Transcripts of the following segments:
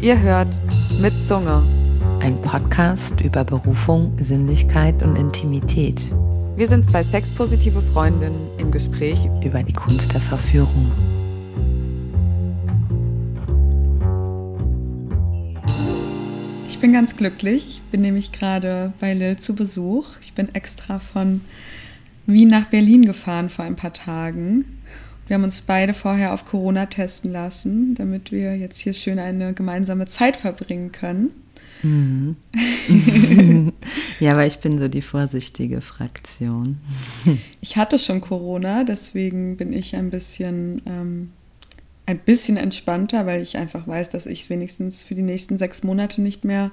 Ihr hört mit Zunge. Ein Podcast über Berufung, Sinnlichkeit und Intimität. Wir sind zwei sexpositive Freundinnen im Gespräch über die Kunst der Verführung. Ich bin ganz glücklich. Ich bin nämlich gerade bei Lil zu Besuch. Ich bin extra von Wien nach Berlin gefahren vor ein paar Tagen. Wir haben uns beide vorher auf Corona testen lassen, damit wir jetzt hier schön eine gemeinsame Zeit verbringen können. Mhm. ja, aber ich bin so die vorsichtige Fraktion. Ich hatte schon Corona, deswegen bin ich ein bisschen, ähm, ein bisschen entspannter, weil ich einfach weiß, dass ich wenigstens für die nächsten sechs Monate nicht mehr,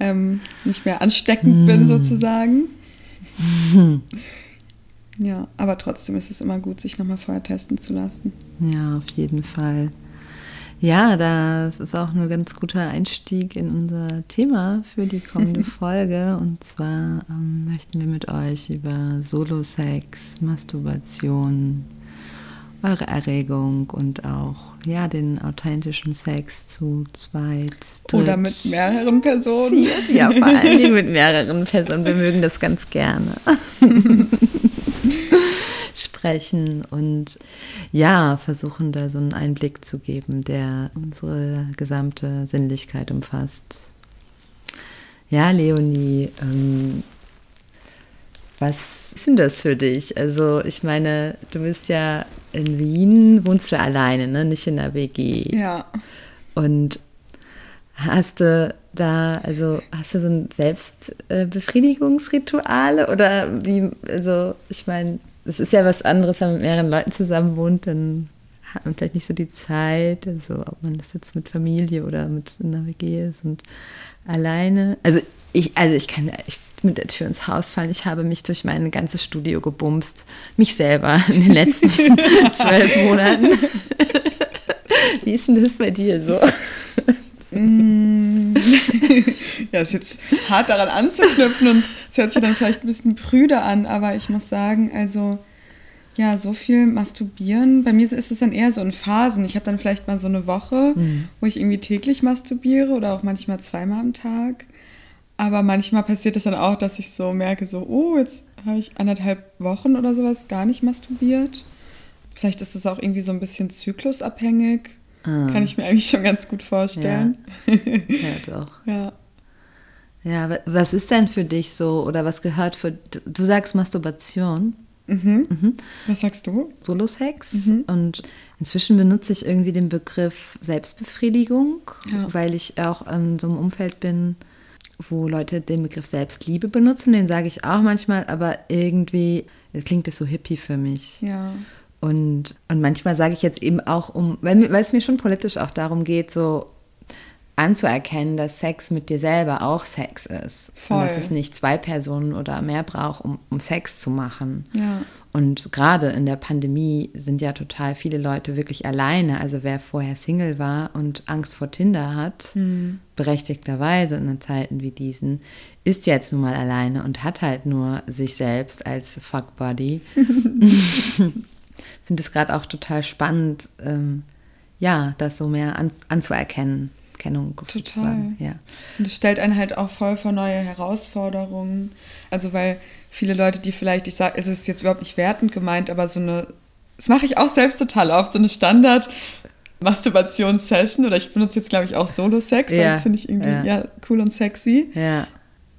ähm, nicht mehr ansteckend mhm. bin, sozusagen. Ja, aber trotzdem ist es immer gut, sich nochmal vorher testen zu lassen. Ja, auf jeden Fall. Ja, das ist auch ein ganz guter Einstieg in unser Thema für die kommende Folge. Und zwar ähm, möchten wir mit euch über Solo-Sex, Masturbation, eure Erregung und auch ja den authentischen Sex zu zweit. Dritt, Oder mit mehreren Personen. Vier, ja, vor allen Dingen mit mehreren Personen. Wir mögen das ganz gerne. sprechen und ja, versuchen da so einen Einblick zu geben, der unsere gesamte Sinnlichkeit umfasst. Ja, Leonie, ähm, was ist denn das für dich? Also, ich meine, du bist ja in Wien, wohnst du alleine, ne? Nicht in der WG. Ja. Und hast du da, also hast du so ein Selbstbefriedigungsrituale oder wie, also ich meine, es ist ja was anderes, wenn man mit mehreren Leuten zusammen wohnt, dann hat man vielleicht nicht so die Zeit, also ob man das jetzt mit Familie oder mit einer WG ist und alleine. Also ich, also ich kann ich, mit der Tür ins Haus fallen. Ich habe mich durch mein ganzes Studio gebumst. Mich selber in den letzten zwölf Monaten. Wie ist denn das bei dir so? Ja, ist jetzt hart daran anzuknüpfen und es hört sich dann vielleicht ein bisschen prüde an, aber ich muss sagen, also ja, so viel masturbieren. Bei mir ist es dann eher so in Phasen. Ich habe dann vielleicht mal so eine Woche, mhm. wo ich irgendwie täglich masturbiere oder auch manchmal zweimal am Tag. Aber manchmal passiert es dann auch, dass ich so merke, so, oh, jetzt habe ich anderthalb Wochen oder sowas gar nicht masturbiert. Vielleicht ist es auch irgendwie so ein bisschen zyklusabhängig. Ah. Kann ich mir eigentlich schon ganz gut vorstellen. Ja, ja doch. ja. Ja, was ist denn für dich so oder was gehört für, du sagst Masturbation. Mhm. Mhm. Was sagst du? Solo-Sex. Mhm. Und inzwischen benutze ich irgendwie den Begriff Selbstbefriedigung, ja. weil ich auch in so einem Umfeld bin, wo Leute den Begriff Selbstliebe benutzen. Den sage ich auch manchmal, aber irgendwie klingt das so hippie für mich. Ja. Und, und manchmal sage ich jetzt eben auch um, weil, weil es mir schon politisch auch darum geht, so anzuerkennen, dass Sex mit dir selber auch Sex ist. Voll. Und dass es nicht zwei Personen oder mehr braucht, um, um Sex zu machen. Ja. Und gerade in der Pandemie sind ja total viele Leute wirklich alleine. Also wer vorher Single war und Angst vor Tinder hat, mhm. berechtigterweise in Zeiten wie diesen, ist jetzt nun mal alleine und hat halt nur sich selbst als Fuckbody. finde es gerade auch total spannend, ähm, ja, das so mehr an, anzuerkennen. Kennung. Total. Ja. Und es stellt einen halt auch voll vor neue Herausforderungen. Also weil viele Leute, die vielleicht, ich sage, also es ist jetzt überhaupt nicht wertend gemeint, aber so eine, das mache ich auch selbst total oft, so eine Standard- Masturbationssession oder ich benutze jetzt, glaube ich, auch Solo-Sex, ja. das finde ich irgendwie ja. ja. cool und sexy. Ja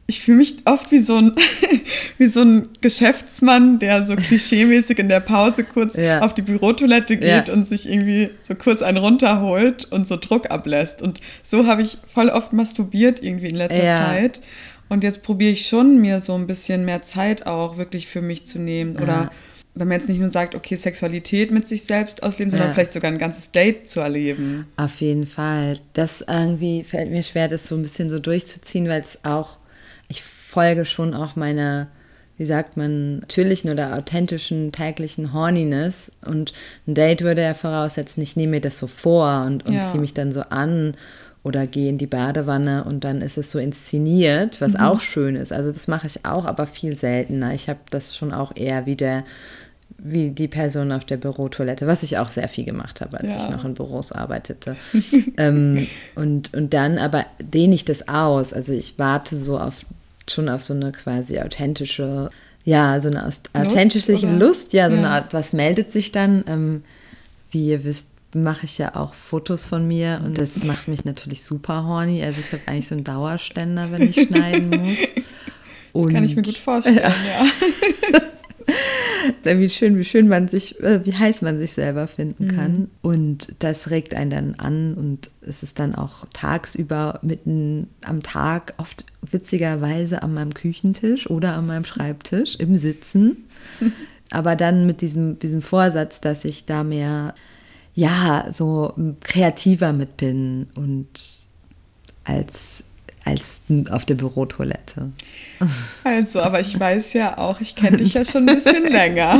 ich fühle mich oft wie so, ein, wie so ein Geschäftsmann, der so klischeemäßig in der Pause kurz ja. auf die Bürotoilette geht ja. und sich irgendwie so kurz einen runterholt und so Druck ablässt. Und so habe ich voll oft masturbiert irgendwie in letzter ja. Zeit. Und jetzt probiere ich schon, mir so ein bisschen mehr Zeit auch wirklich für mich zu nehmen. Oder wenn man jetzt nicht nur sagt, okay, Sexualität mit sich selbst ausleben, sondern vielleicht sogar ein ganzes Date zu erleben. Auf jeden Fall. Das irgendwie fällt mir schwer, das so ein bisschen so durchzuziehen, weil es auch folge schon auch meiner, wie sagt man, natürlichen oder authentischen täglichen Horniness. Und ein Date würde ja voraussetzen, ich nehme mir das so vor und, und ja. ziehe mich dann so an oder gehe in die Badewanne und dann ist es so inszeniert, was mhm. auch schön ist. Also das mache ich auch, aber viel seltener. Ich habe das schon auch eher wie der wie die Person auf der Bürotoilette, was ich auch sehr viel gemacht habe, als Ja. ich noch in Büros arbeitete. ähm, und, und dann aber dehne ich das aus. Also ich warte so auf schon auf so eine quasi authentische, ja, so eine authentische oder? Lust, ja, so Ja. eine Art, was meldet sich dann? Ähm, wie ihr wisst, mache ich ja auch Fotos von mir und das macht mich natürlich super horny. Also ich habe eigentlich so einen Dauerständer, wenn ich schneiden muss. Das kann ich mir Und- gut vorstellen, ja. Sehr, wie schön, wie schön man sich, äh, wie heiß man sich selber finden Mhm. kann. Und das regt einen dann an und es ist dann auch tagsüber mitten am Tag, oft witzigerweise an meinem Küchentisch oder an meinem Schreibtisch im Sitzen. Aber dann mit diesem, diesem Vorsatz, dass ich da mehr, ja, so kreativer mit bin und als, als auf der Bürotoilette. Also, aber ich weiß ja auch, ich kenne dich ja schon ein bisschen länger.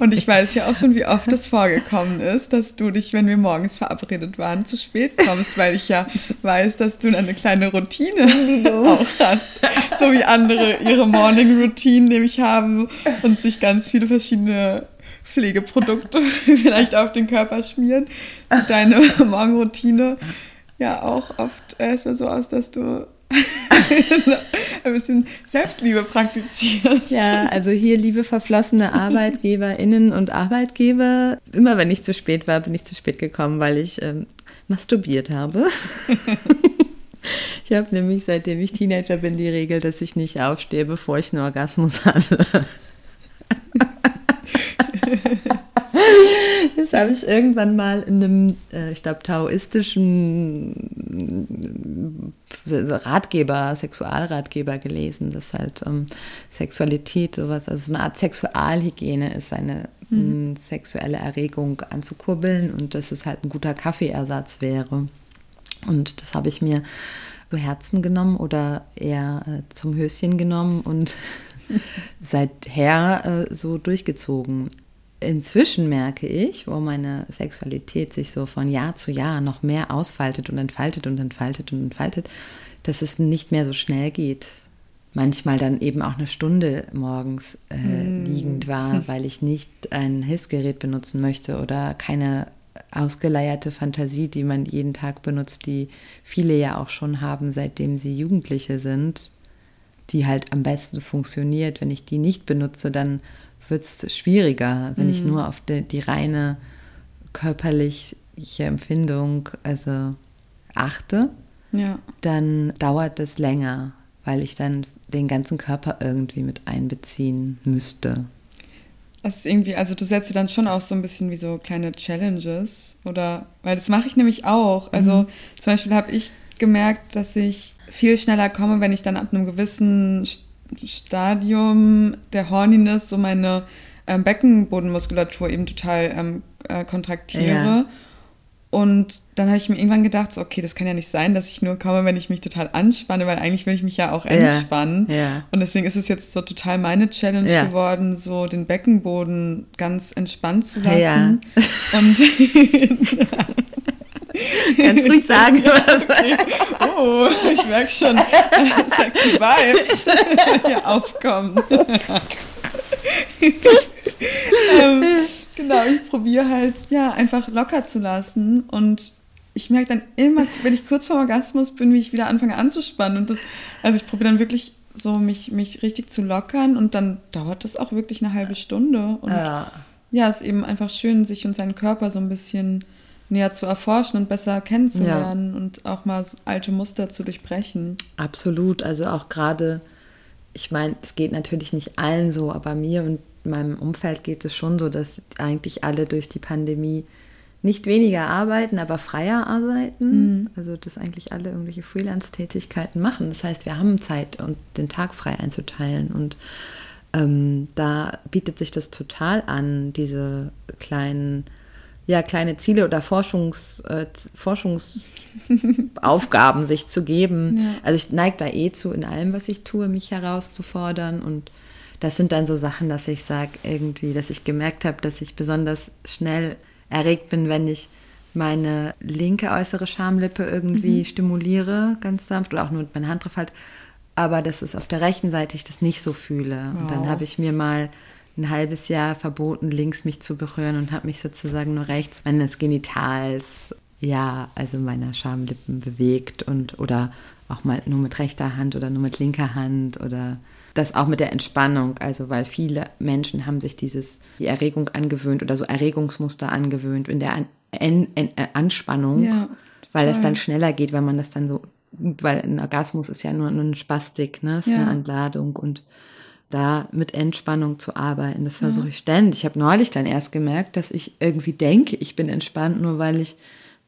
Und ich weiß ja auch schon, wie oft es vorgekommen ist, dass du dich, wenn wir morgens verabredet waren, zu spät kommst, weil ich ja weiß, dass du eine kleine Routine auch hast. So wie andere ihre Morning Routine nämlich haben und sich ganz viele verschiedene Pflegeprodukte vielleicht auf den Körper schmieren. Deine Morgenroutine ja auch oft erstmal so aus, dass du ein bisschen Selbstliebe praktizierst. Ja, also hier, liebe verflossene ArbeitgeberInnen und Arbeitgeber, immer wenn ich zu spät war, bin ich zu spät gekommen, weil ich ähm, masturbiert habe. ich habe nämlich, seitdem ich Teenager bin, die Regel, dass ich nicht aufstehe, bevor ich einen Orgasmus hatte. Das habe ich irgendwann mal in einem, äh, ich glaube, taoistischen so Ratgeber, Sexualratgeber gelesen, dass halt ähm, Sexualität sowas, also so eine Art Sexualhygiene ist, eine mh, sexuelle Erregung anzukurbeln und dass es halt ein guter Kaffeeersatz wäre. Und das habe ich mir zu Herzen genommen oder eher äh, zum Höschen genommen und seither äh, so durchgezogen. Inzwischen merke ich, wo meine Sexualität sich so von Jahr zu Jahr noch mehr ausfaltet und entfaltet und entfaltet und entfaltet, dass es nicht mehr so schnell geht. Manchmal dann eben auch eine Stunde morgens äh, liegend war, weil ich nicht ein Hilfsgerät benutzen möchte oder keine ausgeleierte Fantasie, die man jeden Tag benutzt, die viele ja auch schon haben, seitdem sie Jugendliche sind, die halt am besten funktioniert. Wenn ich die nicht benutze, dann wird es schwieriger, wenn ich nur auf die, die reine körperliche Empfindung also achte, Ja. dann dauert es länger, weil ich dann den ganzen Körper irgendwie mit einbeziehen müsste. Das ist irgendwie, also du setzt dir dann schon auch so ein bisschen wie so kleine Challenges oder, weil das mache ich nämlich auch. Also zum Beispiel habe ich gemerkt, dass ich viel schneller komme, wenn ich dann ab einem gewissen Stadium der Horniness so meine ähm, Beckenbodenmuskulatur eben total ähm, äh, kontraktiere. Ja. Und dann habe ich mir irgendwann gedacht, so, okay, das kann ja nicht sein, dass ich nur komme, wenn ich mich total anspanne, weil eigentlich will ich mich ja auch Ja, entspannen. ja. Und deswegen ist es jetzt so total meine Challenge Ja. geworden, so den Beckenboden ganz entspannt zu Ja. lassen. Und Kannst ruhig sagen, was oh, ich merke schon, sexy Vibes. Hier aufkommen. ähm, genau, ich probiere halt, ja, einfach locker zu lassen. Und ich merke dann immer, wenn ich kurz vor dem Orgasmus bin, wie ich wieder anfange anzuspannen. Und das, also ich probiere dann wirklich so mich, mich richtig zu lockern. Und dann dauert das auch wirklich eine halbe Stunde. Und Ja. ja, es ist eben einfach schön, sich und seinen Körper so ein bisschen näher zu erforschen und besser kennenzulernen und auch mal alte Muster zu durchbrechen. Absolut, also auch gerade, ich meine, es geht natürlich nicht allen so, aber mir und meinem Umfeld geht es schon so, dass eigentlich alle durch die Pandemie nicht weniger arbeiten, aber freier arbeiten. Also dass eigentlich alle irgendwelche Freelance-Tätigkeiten machen. Das heißt, wir haben Zeit, und den Tag frei einzuteilen. Und ähm, da bietet sich das total an, diese kleinen, ja, kleine Ziele oder Forschungs, äh, Forschungsaufgaben sich zu geben. Ja. Also ich neige da eh zu, in allem, was ich tue, mich herauszufordern. Und das sind dann so Sachen, dass ich sage, irgendwie, dass ich gemerkt habe, dass ich besonders schnell erregt bin, wenn ich meine linke äußere Schamlippe irgendwie stimuliere, ganz sanft, oder auch nur mit meiner Hand drauf halt. Aber das ist auf der rechten Seite, ich das nicht so fühle. Und dann Wow. habe ich mir mal ein halbes Jahr verboten, links mich zu berühren und habe mich sozusagen nur rechts meines Genitals, ja, also meiner Schamlippen bewegt und oder auch mal nur mit rechter Hand oder nur mit linker Hand oder das auch mit der Entspannung, also weil viele Menschen haben sich dieses die Erregung angewöhnt oder so Erregungsmuster angewöhnt in der An An An Anspannung, Ja, weil es dann schneller geht, wenn man das dann so, weil ein Orgasmus ist ja nur, eine Spastik, ne, ist Ja. eine Entladung und da mit Entspannung zu arbeiten, das versuche ich ständig. Ich habe neulich dann erst gemerkt, dass ich irgendwie denke, ich bin entspannt, nur weil ich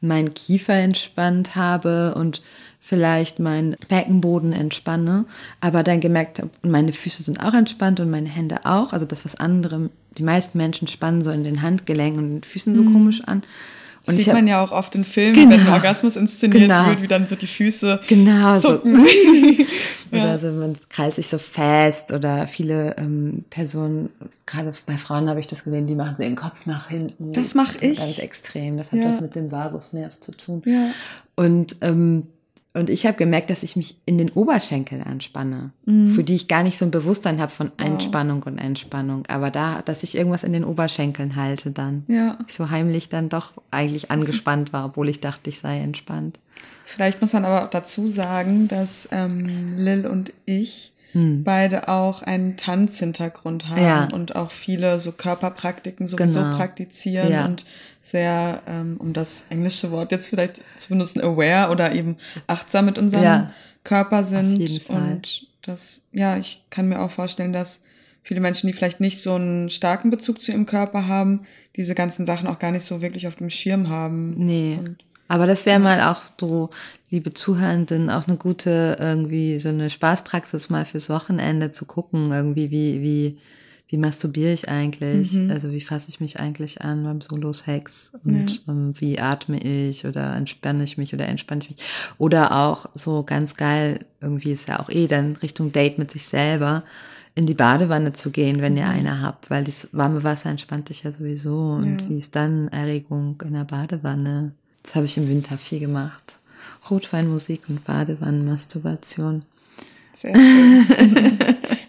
meinen Kiefer entspannt habe und vielleicht meinen Beckenboden entspanne, aber dann gemerkt habe, meine Füße sind auch entspannt und meine Hände auch, also das, was andere, die meisten Menschen spannen so in den Handgelenken und den Füßen so komisch an. Und ich sieht hab- man ja auch oft in Filmen, Genau. wenn ein Orgasmus inszeniert Genau. wird, wie dann so die Füße Genau, so. zucken. Oder Ja. so, man krallt sich so fest oder viele ähm, Personen, gerade bei Frauen habe ich das gesehen, die machen so ihren Kopf nach hinten. Das mach ich. Ganz extrem. Das hat Ja. was mit dem Vagusnerv zu tun. Ja. Und, ähm, und ich habe gemerkt, dass ich mich in den Oberschenkeln anspanne, Mhm. für die ich gar nicht so ein Bewusstsein habe von Entspannung und Entspannung. Aber da, dass ich irgendwas in den Oberschenkeln halte dann. Ja. Ich so heimlich dann doch eigentlich angespannt war, obwohl ich dachte, ich sei entspannt. Vielleicht muss man aber auch dazu sagen, dass ähm, Lil und ich Hm. beide auch einen Tanzhintergrund haben Ja. und auch viele so Körperpraktiken sowieso Genau. praktizieren Ja. und sehr, ähm, um das englische Wort jetzt vielleicht zu benutzen, aware oder eben achtsam mit unserem Ja. Körper sind. Und das, ja, ich kann mir auch vorstellen, dass viele Menschen, die vielleicht nicht so einen starken Bezug zu ihrem Körper haben, diese ganzen Sachen auch gar nicht so wirklich auf dem Schirm haben. Nee. Und Aber das wäre mal auch so, liebe Zuhörenden, auch eine gute, irgendwie so eine Spaßpraxis mal fürs Wochenende zu gucken, irgendwie, wie, wie, wie masturbiere ich eigentlich? Mhm. Also wie fasse ich mich eigentlich an beim Solo-Sex? Und ähm, wie atme ich oder entspanne ich mich oder entspanne ich mich? Oder auch so ganz geil, irgendwie ist ja auch eh dann Richtung Date mit sich selber, in die Badewanne zu gehen, wenn ihr eine habt, weil das warme Wasser entspannt dich ja sowieso. Und Ja. wie ist dann Erregung in der Badewanne? Das habe ich im Winter viel gemacht. Rotweinmusik und Badewannenmasturbation. Sehr schön.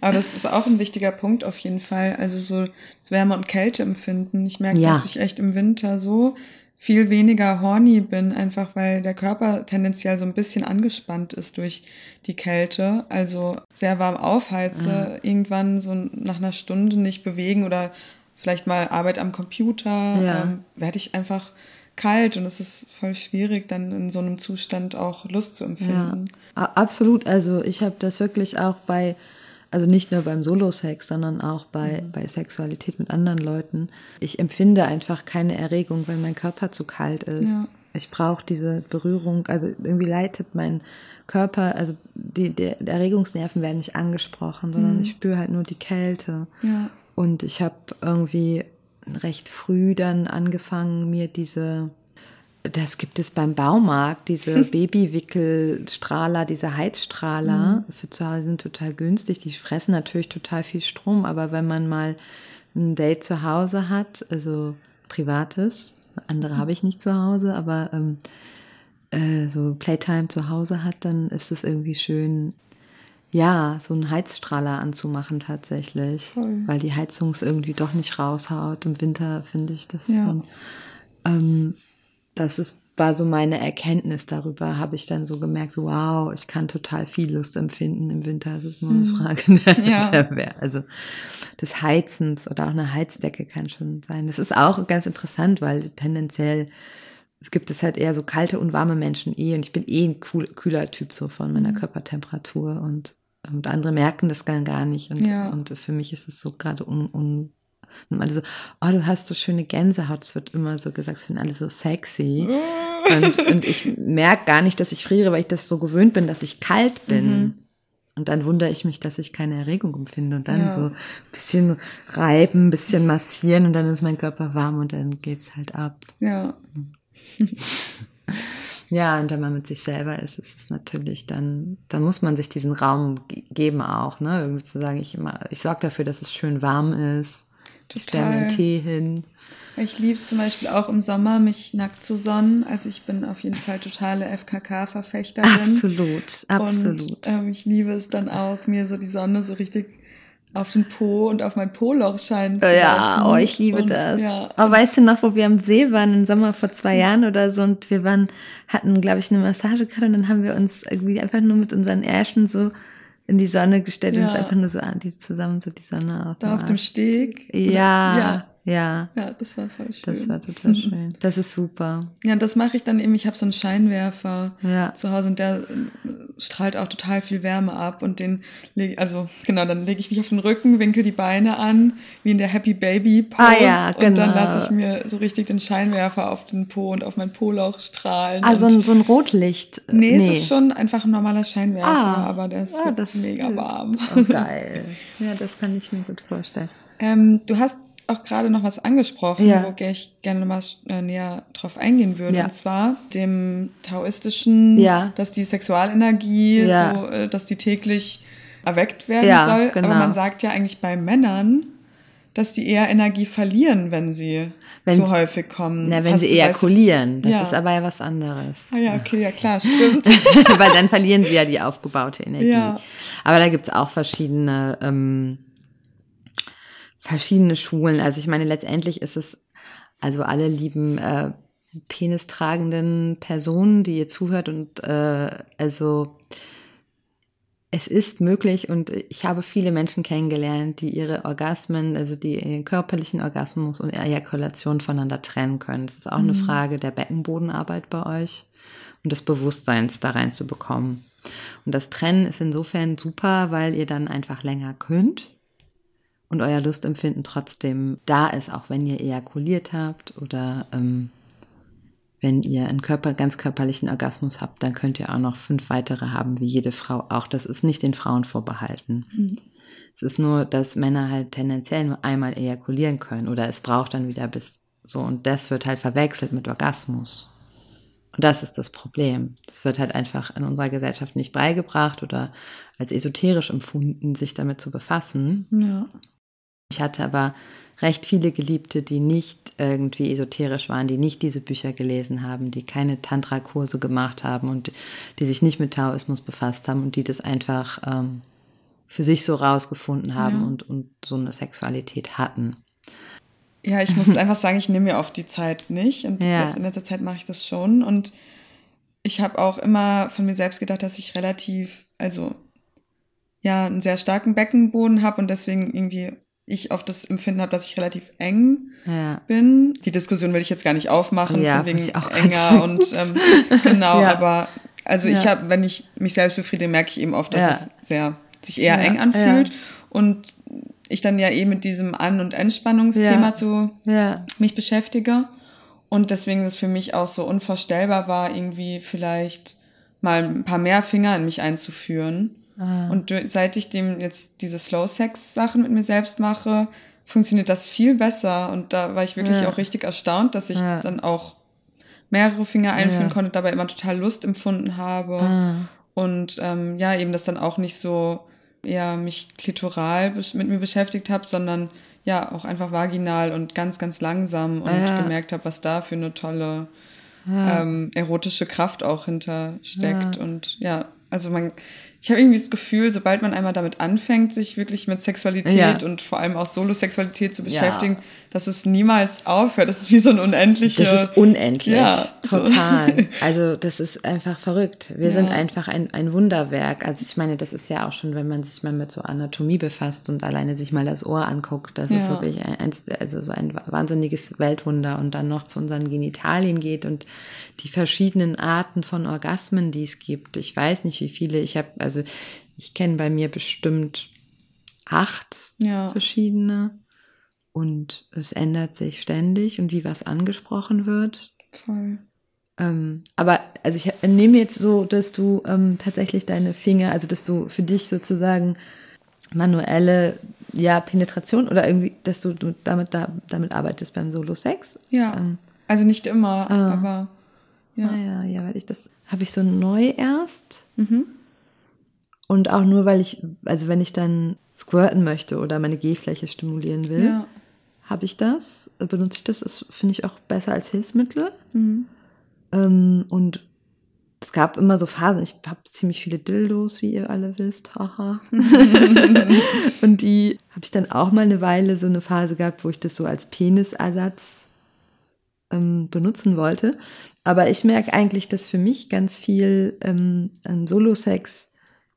Aber das ist auch ein wichtiger Punkt auf jeden Fall. Also so das Wärme- und Kälteempfinden. Ich merke, Ja. dass ich echt im Winter so viel weniger horny bin, einfach weil der Körper tendenziell so ein bisschen angespannt ist durch die Kälte. Also sehr warm aufheize, irgendwann so nach einer Stunde nicht bewegen oder vielleicht mal Arbeit am Computer, Ja. ähm, werde ich einfach kalt und es ist voll schwierig, dann in so einem Zustand auch Lust zu empfinden. A- Absolut. Also ich habe das wirklich auch bei, also nicht nur beim Solo-Sex, sondern auch bei, Mhm. bei Sexualität mit anderen Leuten. Ich empfinde einfach keine Erregung, wenn mein Körper zu kalt ist. Ja. Ich brauche diese Berührung, also irgendwie leitet mein Körper, also die, die, Erregungsnerven werden nicht angesprochen, sondern ich spüre halt nur die Kälte. Mhm. Ja. Und ich habe irgendwie recht früh dann angefangen, mir diese, das gibt es beim Baumarkt, diese Babywickelstrahler, diese Heizstrahler für zu Hause sind total günstig. Die fressen natürlich total viel Strom, aber wenn man mal ein Date zu Hause hat, also privates, andere habe ich nicht zu Hause, aber ähm, äh, so Playtime zu Hause hat, dann ist es irgendwie schön, ja, so einen Heizstrahler anzumachen tatsächlich, Voll. weil die Heizung es irgendwie doch nicht raushaut. Im Winter finde ich das Ja. dann, ähm, das ist, war so meine Erkenntnis darüber, habe ich dann so gemerkt, so, wow, ich kann total viel Lust empfinden im Winter. Es ist nur eine Frage der, Mhm. Ja. der, also des Heizens oder auch eine Heizdecke kann schon sein. Das ist auch ganz interessant, weil tendenziell gibt es halt eher so kalte und warme Menschen eh und ich bin eh ein kühler Typ so von meiner Mhm. Körpertemperatur und, und andere merken das gar nicht und, Ja. und für mich ist es so gerade un, un und alle so, oh, du hast so schöne Gänsehaut. Es wird immer so gesagt, es finden alle so sexy. und, und ich merke gar nicht, dass ich friere, weil ich das so gewöhnt bin, dass ich kalt bin. Mhm. Und dann wundere ich mich, dass ich keine Erregung empfinde. Und dann Ja. so ein bisschen reiben, ein bisschen massieren und dann ist mein Körper warm und dann geht's halt ab. Ja. Ja, und wenn man mit sich selber ist, ist es natürlich dann, dann muss man sich diesen Raum ge- geben auch, ne? Irgendwie zu sagen, ich immer, ich sorge dafür, dass es schön warm ist. Ich stelle mir einen Total. Tee hin. Ich liebe es zum Beispiel auch im Sommer, mich nackt zu sonnen. Also ich bin auf jeden Fall totale FKK-Verfechterin. Absolut, absolut. Und ähm, ich liebe es dann auch, mir so die Sonne so richtig auf den Po und auf mein Po-Loch scheinen zu Ja, lassen. oh, ich liebe und, das. Ja. Aber weißt du noch, wo wir am See waren, im Sommer vor zwei Jahren oder so, und wir waren, hatten, glaube ich, eine Massage gerade und dann haben wir uns irgendwie einfach nur mit unseren Ärschen so in die Sonne gestellt ja. und uns einfach nur so an, die zusammen so die Sonne auf. Da auf dem Steg? Ja. ja. Ja. Ja, das war voll schön. Das war total schön. Das ist super. Ja, das mache ich dann eben. Ich habe so einen Scheinwerfer ja. zu Hause und der äh, strahlt auch total viel Wärme ab und den lege also genau, dann lege ich mich auf den Rücken, winkel die Beine an, wie in der Happy Baby Pose ah, ja, genau. und dann genau. lasse ich mir so richtig den Scheinwerfer auf den Po und auf mein Po-Lauch strahlen. Also so ein Rotlicht. Nee, nee, es ist schon einfach ein normaler Scheinwerfer, ah, aber der ist ah, mega warm. Oh, geil. Ja, das kann ich mir gut vorstellen. Ähm, du hast auch gerade noch was angesprochen, ja. wo ich gerne mal äh, näher drauf eingehen würde. Ja. Und zwar dem taoistischen, ja. dass die Sexualenergie, so, äh, dass die täglich erweckt werden soll. Genau. Aber man sagt ja eigentlich bei Männern, dass die eher Energie verlieren, wenn sie wenn, zu häufig kommen. Na, wenn Hast sie ejakulieren. Das ja. ist aber ja was anderes. Ah ja, okay, ja klar, stimmt. Weil dann verlieren sie ja die aufgebaute Energie. Ja. Aber da gibt's auch verschiedene ähm, verschiedene Schulen. Also ich meine, letztendlich ist es, also alle lieben äh, penistragenden Personen, die ihr zuhört und äh, also es ist möglich und ich habe viele Menschen kennengelernt, die ihre Orgasmen, also die ihren körperlichen Orgasmus und Ejakulation voneinander trennen können. Es ist auch mhm. eine Frage der Beckenbodenarbeit bei euch und des Bewusstseins da reinzubekommen. Und das Trennen ist insofern super, weil ihr dann einfach länger könnt und euer Lustempfinden trotzdem da ist, auch wenn ihr ejakuliert habt oder ähm, wenn ihr einen Körper, ganz körperlichen Orgasmus habt, dann könnt ihr auch noch fünf weitere haben, wie jede Frau auch. Das ist nicht den Frauen vorbehalten. Mhm. Es ist nur, dass Männer halt tendenziell nur einmal ejakulieren können oder es braucht dann wieder bis so und das wird halt verwechselt mit Orgasmus. Und das ist das Problem. Das wird halt einfach in unserer Gesellschaft nicht beigebracht oder als esoterisch empfunden, sich damit zu befassen. Ja. Ich hatte aber recht viele Geliebte, die nicht irgendwie esoterisch waren, die nicht diese Bücher gelesen haben, die keine Tantra-Kurse gemacht haben und die sich nicht mit Taoismus befasst haben und die das einfach ähm, für sich so rausgefunden haben ja. und, und so eine Sexualität hatten. Ja, ich muss einfach sagen, ich nehme mir oft die Zeit nicht und ja. jetzt in letzter Zeit mache ich das schon und ich habe auch immer von mir selbst gedacht, dass ich relativ, also ja, einen sehr starken Beckenboden habe und deswegen irgendwie ich oft das Empfinden habe, dass ich relativ eng ja. bin. Die Diskussion will ich jetzt gar nicht aufmachen, ja, von wegen enger und ähm, genau, ja. aber also ich habe, wenn ich mich selbst befriedige, merke ich eben oft, dass es sehr sich eher eng anfühlt. Und ich dann ja eh mit diesem An- und Entspannungsthema zu mich beschäftige. Und deswegen ist es für mich auch so unvorstellbar war, irgendwie vielleicht mal ein paar mehr Finger in mich einzuführen Ah. Und seit ich dem jetzt diese Slow-Sex-Sachen mit mir selbst mache, funktioniert das viel besser. Und da war ich wirklich ja. auch richtig erstaunt, dass ich ja. dann auch mehrere Finger einführen ja. konnte, dabei immer total Lust empfunden habe. Ah. Und ähm, ja, eben das dann auch nicht so eher mich klitoral mit mir beschäftigt habe, sondern ja auch einfach vaginal und ganz, ganz langsam und ja. gemerkt habe, was da für eine tolle ja. ähm, erotische Kraft auch hintersteckt. Ja. Und ja, also man, ich habe irgendwie das Gefühl, sobald man einmal damit anfängt, sich wirklich mit Sexualität ja. und vor allem auch Solosexualität zu beschäftigen, ja. Dass es niemals aufhört. Das ist wie so ein unendliches. Das ist unendlich. Ja, total. So. Also das ist einfach verrückt. Wir ja. sind einfach ein, ein Wunderwerk. Also ich meine, das ist ja auch schon, wenn man sich mal mit so Anatomie befasst und alleine sich mal das Ohr anguckt, das ist wirklich ein, also so ein wahnsinniges Weltwunder und dann noch zu unseren Genitalien geht und die verschiedenen Arten von Orgasmen, die es gibt. Ich weiß nicht, wie viele. Ich habe also also ich kenne bei mir bestimmt acht ja. verschiedene und es ändert sich ständig und wie was angesprochen wird. Voll. Ähm, aber also ich nehme jetzt so, dass du ähm, tatsächlich deine Finger, also dass du für dich sozusagen manuelle ja Penetration oder irgendwie, dass du, du damit da, damit arbeitest beim Solo-Sex. Ja. Ähm, also nicht immer, ah. aber ja. Ah, ja, ja, weil ich das habe ich so neu erst. Mhm. Und auch nur, weil ich, also wenn ich dann squirten möchte oder meine G-Fläche stimulieren will, ja. Habe ich das, benutze ich das, das finde ich auch besser als Hilfsmittel. Mhm. Ähm, und es gab immer so Phasen, ich habe ziemlich viele Dildos, wie ihr alle wisst, haha. und die habe ich dann auch mal eine Weile so eine Phase gehabt, wo ich das so als Penisersatz ähm, benutzen wollte. Aber ich merke eigentlich, dass für mich ganz viel ähm, Solo-Sex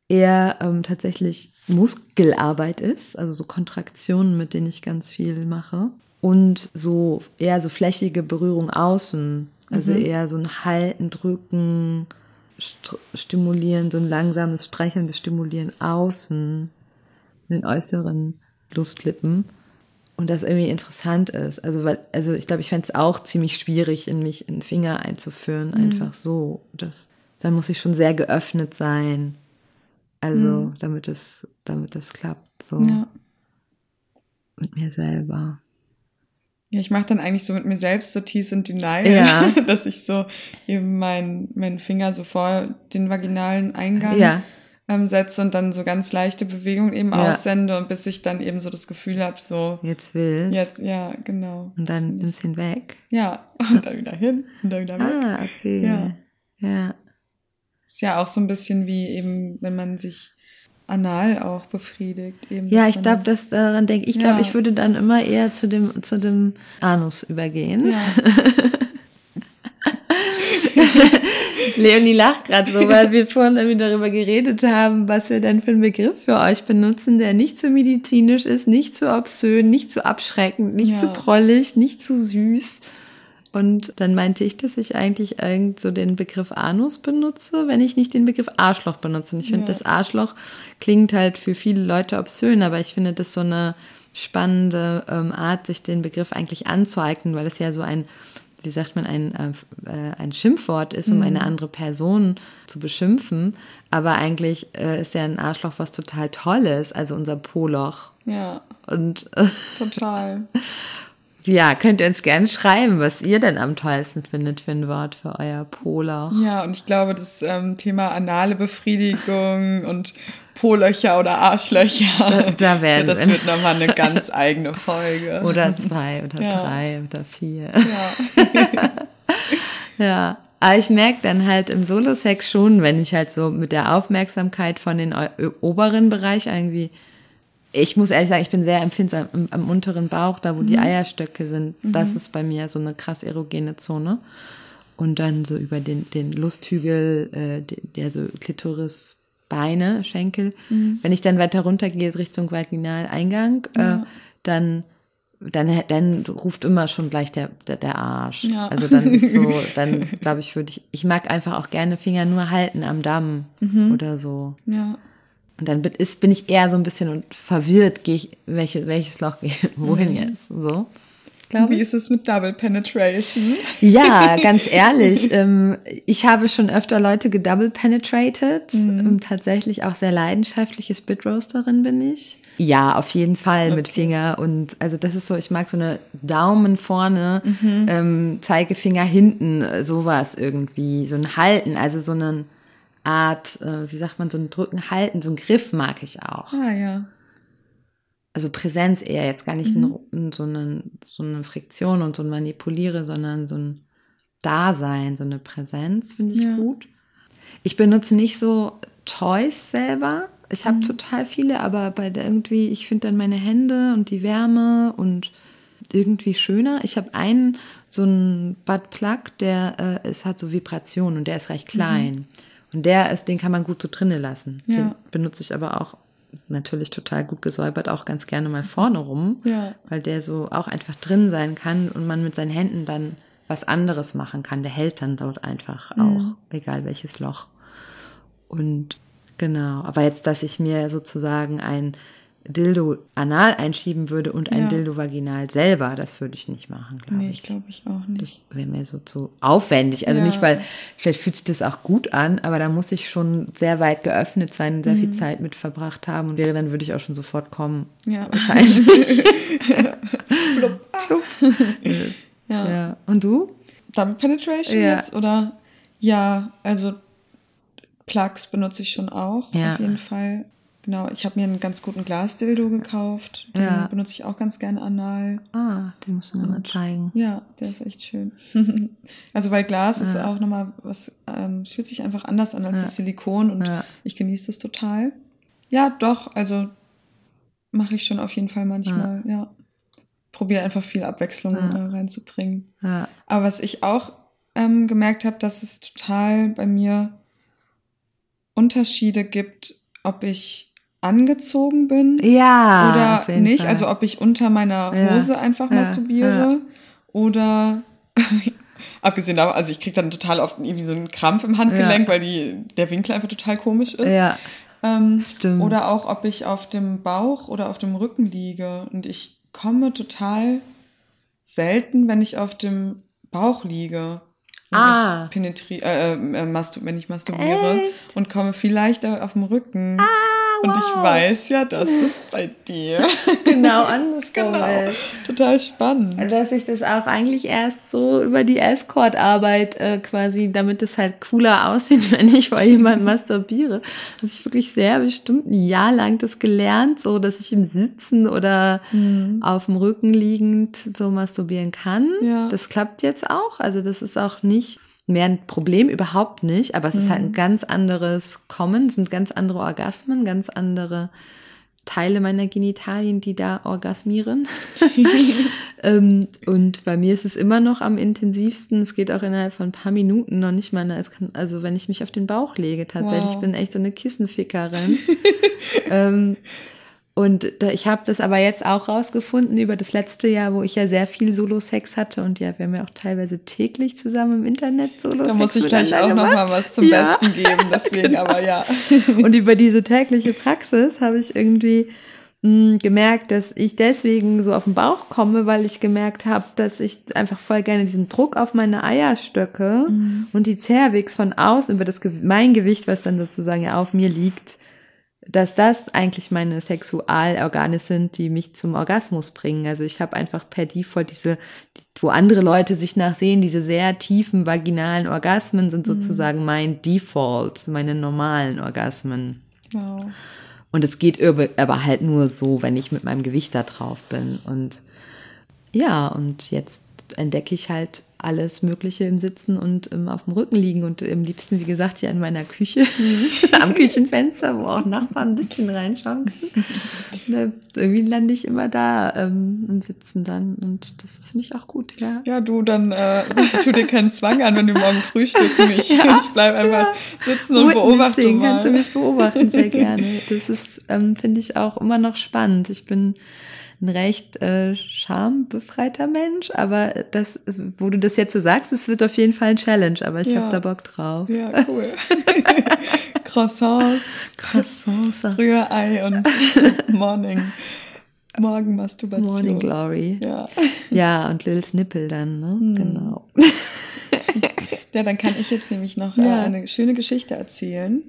eher ähm, tatsächlich Muskelarbeit ist, also so Kontraktionen, mit denen ich ganz viel mache. Und so eher so flächige Berührung außen, also mhm. eher so ein Halten, Drücken, st Stimulieren, so ein langsames, streichelndes Stimulieren außen, in den äußeren Lustlippen. Und das irgendwie interessant ist. Also, weil, also ich glaube, ich fände es auch ziemlich schwierig, in mich einen Finger einzuführen, mhm. einfach so. Das, da muss ich schon sehr geöffnet sein. Also, mhm. damit es, damit das klappt. So. Ja. Mit mir selber. Ja, ich mache dann eigentlich so mit mir selbst so Tease and Denial, ja. dass ich so eben meinen mein Finger so vor den vaginalen Eingang ja. ähm, setze und dann so ganz leichte Bewegungen eben ja. aussende und bis ich dann eben so das Gefühl habe, so jetzt willst. Jetzt, ja, genau. Und dann nimmst du ihn weg. Ja, und dann wieder hin und dann wieder weg. Ah, okay. Ja. ja. Ist ja auch so ein bisschen wie eben, wenn man sich anal auch befriedigt. Eben, ja, ich glaube, dass daran denke ich. glaube, ja. ich würde dann immer eher zu dem, zu dem Anus übergehen. Ja. Leonie lacht gerade so, weil wir vorhin irgendwie darüber geredet haben, was wir dann für einen Begriff für euch benutzen, der nicht zu medizinisch ist, nicht zu obszön, nicht zu abschreckend, nicht ja. zu prollig, nicht zu süß. Und dann meinte ich, dass ich eigentlich irgend so den Begriff Anus benutze, wenn ich nicht den Begriff Arschloch benutze. Und ich finde, ja. das Arschloch klingt halt für viele Leute obszön, aber ich finde das so eine spannende ähm, Art, sich den Begriff eigentlich anzueignen, weil es ja so ein, wie sagt man, ein, äh, ein Schimpfwort ist, um mhm. eine andere Person zu beschimpfen. Aber eigentlich äh, ist ja ein Arschloch was total Tolles, also unser Poloch. Ja. Und äh, total. Ja, könnt ihr uns gerne schreiben, was ihr denn am tollsten findet für ein Wort für euer Poloch. Ja, und ich glaube, das ähm, Thema anale Befriedigung und Polöcher oder Arschlöcher, da, da werden ja, das wird nochmal eine ganz eigene Folge. Oder zwei oder ja. drei oder vier. Ja. ja. Aber ich merke dann halt im Solo-Sex schon, wenn ich halt so mit der Aufmerksamkeit von den oberen Bereich irgendwie ich muss ehrlich sagen, ich bin sehr empfindsam am, am unteren Bauch, da wo mhm. die Eierstöcke sind. Mhm. Das ist bei mir so eine krass erogene Zone. Und dann so über den, den Lusthügel, äh, der so Klitoris, Beine, Schenkel. Mhm. Wenn ich dann weiter runter gehe, Richtung Vaginaleingang, äh, ja. äh, dann dann, dann ruft immer schon gleich der, der, der Arsch. Ja. Also dann ist so, dann glaube ich, würde ich, ich mag einfach auch gerne Finger nur halten am Damm mhm. oder so. Ja. Und dann ist, bin ich eher so ein bisschen verwirrt, gehe ich, welche, welches Loch gehe wohin mhm. jetzt? So. Glaube. Wie ist es mit Double Penetration? Ja, ganz ehrlich. ähm, ich habe schon öfter Leute gedouble penetrated. Mhm. Ähm, tatsächlich auch sehr leidenschaftliche Spitroasterin bin ich. Ja, auf jeden Fall okay. mit Finger und also das ist so, ich mag so eine Daumen vorne, mhm. ähm, Zeigefinger hinten, sowas irgendwie, so ein Halten, also so einen Art, äh, wie sagt man, so ein Drücken, Halten, so ein Griff mag ich auch. Ah, ja. Also Präsenz eher jetzt gar nicht mhm. ein, so, eine, so eine Friktion und so ein Manipuliere, sondern so ein Dasein, so eine Präsenz finde ich ja. gut. Ich benutze nicht so Toys selber. Ich habe mhm. total viele, aber bei der irgendwie, ich finde dann meine Hände und die Wärme und irgendwie schöner. Ich habe einen, so einen Buttplug, der äh, ist, hat so Vibrationen und der ist recht klein. Mhm. Und der ist, den kann man gut so drinnen lassen. Ja. Den benutze ich aber auch natürlich total gut gesäubert, auch ganz gerne mal vorne rum, ja. weil der so auch einfach drin sein kann und man mit seinen Händen dann was anderes machen kann. Der hält dann dort einfach mhm. auch, egal welches Loch. Und genau, aber jetzt, dass ich mir sozusagen ein Dildo anal einschieben würde und ein ja. Dildo vaginal selber, das würde ich nicht machen, glaube nee, ich. glaube ich auch nicht. Das wäre mir so zu aufwendig. Also ja. nicht, weil vielleicht fühlt sich das auch gut an, aber da muss ich schon sehr weit geöffnet sein und sehr mhm. viel Zeit mit verbracht haben und wäre dann würde ich auch schon sofort kommen. Ja. Wahrscheinlich. Plupp. ja. ja. Und du? Double Penetration ja. jetzt oder? Ja, also Plugs benutze ich schon auch, ja. auf jeden Fall Genau, ich habe mir einen ganz guten Glasdildo gekauft. Den Ja. benutze ich auch ganz gerne anal. Ah, den musst du mir mal zeigen. Ja, der ist echt schön. also weil Glas ist auch nochmal was, ähm, es fühlt sich einfach anders an als Ja. das Silikon und Ja. ich genieße das total. Ja, doch, also mache ich schon auf jeden Fall manchmal, ja. Probiere einfach viel Abwechslung Ja. äh, reinzubringen. Ja. Aber was ich auch ähm, gemerkt habe, dass es total bei mir Unterschiede gibt, ob ich angezogen bin Ja, oder nicht. Fall. Also ob ich unter meiner Ja, Hose einfach ja, masturbiere oder abgesehen davon, also ich kriege dann total oft irgendwie so einen Krampf im Handgelenk, Ja. weil die, der Winkel einfach total komisch ist. ja, Ähm, Stimmt. Oder auch, ob ich auf dem Bauch oder auf dem Rücken liege. Und ich komme total selten, wenn ich auf dem Bauch liege. Wenn Ah. ich penetri äh, äh, wenn ich masturbiere Echt? und komme viel leichter auf dem Rücken. Und ich wow. weiß ja, dass das bei dir genau andersrum genau ist. total spannend. Dass ich das auch eigentlich erst so über die Escort-Arbeit äh, quasi, damit es halt cooler aussieht, wenn ich vor jemandem masturbiere, habe ich wirklich sehr bestimmt ein Jahr lang das gelernt, so dass ich im Sitzen oder auf dem Rücken liegend so masturbieren kann. Ja. Das klappt jetzt auch. Also das ist auch nicht mehr ein Problem, überhaupt nicht. Aber es ist halt ein ganz anderes Kommen, es sind ganz andere Orgasmen, ganz andere Teile meiner Genitalien, die da orgasmieren. ähm, und bei mir ist es immer noch am intensivsten. Es geht auch innerhalb von ein paar Minuten noch nicht mal. Es kann, also wenn ich mich auf den Bauch lege, tatsächlich, Wow. ich bin echt so eine Kissenfickerin. ähm, und da, ich habe das aber jetzt auch rausgefunden über das letzte Jahr, wo ich ja sehr viel Solo-Sex hatte. Und ja, wir haben ja auch teilweise täglich zusammen im Internet Solo-Sex Da muss ich gleich auch miteinander noch mal gemacht. was zum Ja. Besten geben, deswegen Genau. aber ja. Und über diese tägliche Praxis habe ich irgendwie mh, gemerkt, dass ich deswegen so auf den Bauch komme, weil ich gemerkt habe, dass ich einfach voll gerne diesen Druck auf meine Eierstöcke und die Cervix von außen über das mein Gewicht, was dann sozusagen ja auf mir liegt, dass das eigentlich meine Sexualorgane sind, die mich zum Orgasmus bringen. Also ich habe einfach per Default diese, die- wo andere Leute sich nachsehen, diese sehr tiefen vaginalen Orgasmen sind sozusagen mein Default, meine normalen Orgasmen. Wow. Und es geht aber halt nur so, wenn ich mit meinem Gewicht da drauf bin. Und ja, und jetzt entdecke ich halt alles Mögliche im Sitzen und ähm, auf dem Rücken liegen und am liebsten, wie gesagt, hier in meiner Küche, am Küchenfenster, wo auch Nachbarn ein bisschen reinschauen können. Ne, irgendwie lande ich immer da ähm, im Sitzen dann und das finde ich auch gut, ja. Ja, du, dann äh, tu dir keinen Zwang an, wenn wir morgen frühstücken. Ich, Ja. ich bleib einfach sitzen und beobachte Witnessing, mal. kannst du mich beobachten, sehr gerne. Das ist, ähm, finde ich auch immer noch spannend. Ich bin ein recht äh, schambefreiter Mensch, aber das, wo du das jetzt so sagst, es wird auf jeden Fall ein Challenge, aber ich Ja. habe da Bock drauf. Ja, cool. Croissants, Croissants, Rührei und Morning. Morgenmasturbation. Morning Glory. Ja. Ja, und Lils Nippel dann, ne? Hm. Genau. ja, dann kann ich jetzt nämlich noch Ja. äh, eine schöne Geschichte erzählen.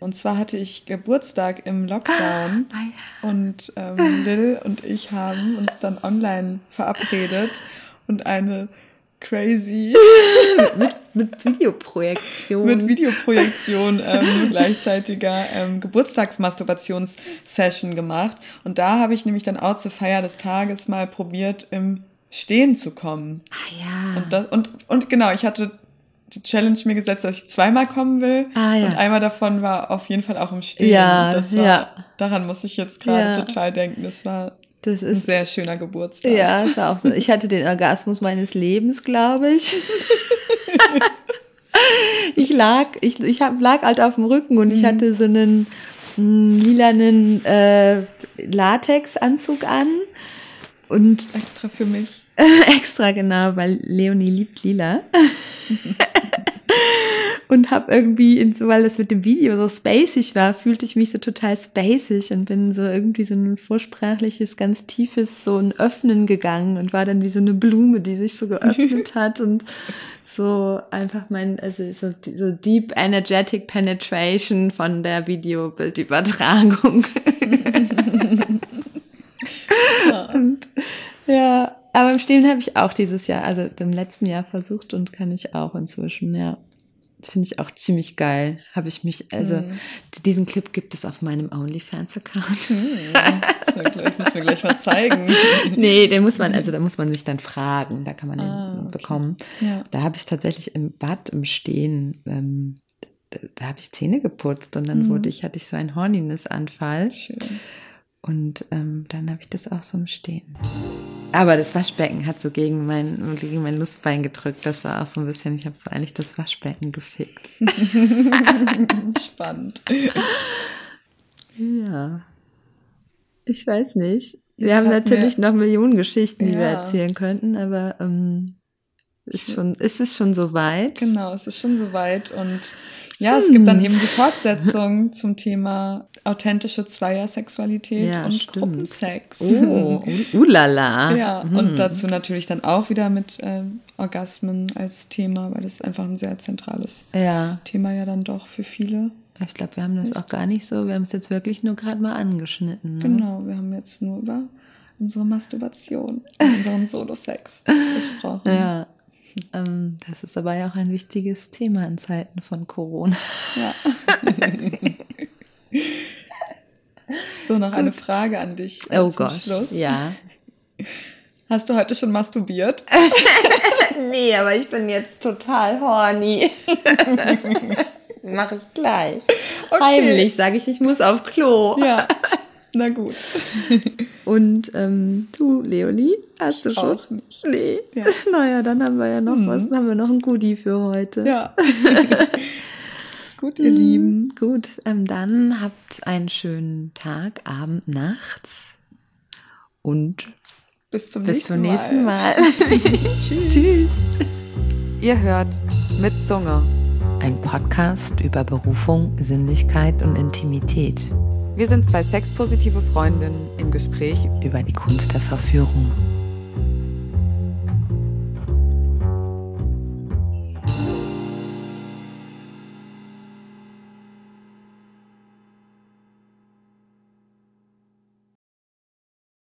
Und zwar hatte ich Geburtstag im Lockdown Ah, und ähm, Lil und ich haben uns dann online verabredet und eine crazy Mit Videoprojektion. mit Videoprojektion ähm, gleichzeitiger ähm, Geburtstagsmasturbations-Session gemacht. Und da habe ich nämlich dann auch zur Feier des Tages mal probiert, im Stehen zu kommen. ah ja. Und, das, und, und genau, ich hatte die Challenge mir gesetzt, dass ich zweimal kommen will. Ah, ja. Und einmal davon war auf jeden Fall auch im Stehen. Ja, Und das war, ja. daran muss ich jetzt gerade Ja. total denken. Das war das ein ist sehr schöner Geburtstag. Ja, es war auch so. Ich hatte den Orgasmus meines Lebens, glaube ich. ich lag, ich, ich hab, lag halt auf dem Rücken und ich hatte so einen mm, lilanen äh, Latexanzug an und Extra für mich. extra genau, weil Leonie liebt lila. und hab irgendwie, in, so, weil das mit dem Video so spacig war, fühlte ich mich so total spacig und bin so irgendwie so ein vorsprachliches, ganz tiefes, so ein Öffnen gegangen und war dann wie so eine Blume, die sich so geöffnet hat und so einfach mein, also so, so deep energetic penetration von der Videobildübertragung. und, ja, aber im Stehen habe ich auch dieses Jahr, also im letzten Jahr versucht und kann ich auch inzwischen, ja. Finde ich auch ziemlich geil. Habe ich mich, also Mhm. diesen Clip gibt es auf meinem OnlyFans-Account. Hm, das muss mir gleich mal zeigen. nee, den muss man, also da muss man sich dann fragen. Da kann man Ah, den okay. bekommen. Ja. Da habe ich tatsächlich im Bad im Stehen, ähm, da, da habe ich Zähne geputzt und dann Mhm. wurde ich, hatte ich so einen Horniness-Anfall. Schön. Und ähm, dann habe ich das auch so im Stehen. Aber das Waschbecken hat so gegen mein, gegen mein Lustbein gedrückt. Das war auch so ein bisschen, ich habe so eigentlich das Waschbecken gefickt. Spannend. Ja. Ich weiß nicht. Wir Jetzt haben natürlich noch Millionen Geschichten, die wir Ja. erzählen könnten, aber ähm, ist schon, ist es schon soweit? Genau, es ist schon soweit. Und ja, es gibt dann eben die Fortsetzung zum Thema authentische Zweiersexualität Ja, und stimmt. Gruppensex. Oh, uh, ulala. Ja, Hm. und dazu natürlich dann auch wieder mit ähm, Orgasmen als Thema, weil das einfach ein sehr zentrales Ja, Thema ja dann doch für viele. ich glaube, wir haben das auch gar nicht so, wir haben es jetzt wirklich nur gerade mal angeschnitten. Ne? Genau, wir haben jetzt nur über unsere Masturbation, unseren Solo-Sex gesprochen. Ja. Ähm, das ist aber ja auch ein wichtiges Thema in Zeiten von Corona. Ja. so, noch eine Frage an dich äh, Oh zum Gott. Schluss. Ja. Hast du heute schon masturbiert? Nee, aber ich bin jetzt total horny. Mach ich gleich. Okay. Heimlich sage ich, ich muss auf Klo. Ja. Na gut. Und ähm, du, Leonie, hast du schon? Auch nicht. Nee. Ja. Naja, dann haben wir ja noch Mhm. was. Dann haben wir noch ein Goodie für heute. Ja. gut, ihr Lieben. Mhm, Gut, ähm, dann habt einen schönen Tag, Abend, Nacht. Und Bis zum bis nächsten zum nächsten Mal. Mal. Tschüss. Tschüss. Ihr hört mit Zunge. Ein Podcast über Berufung, Sinnlichkeit und Intimität. Wir sind zwei sexpositive Freundinnen im Gespräch Über die Kunst der Verführung.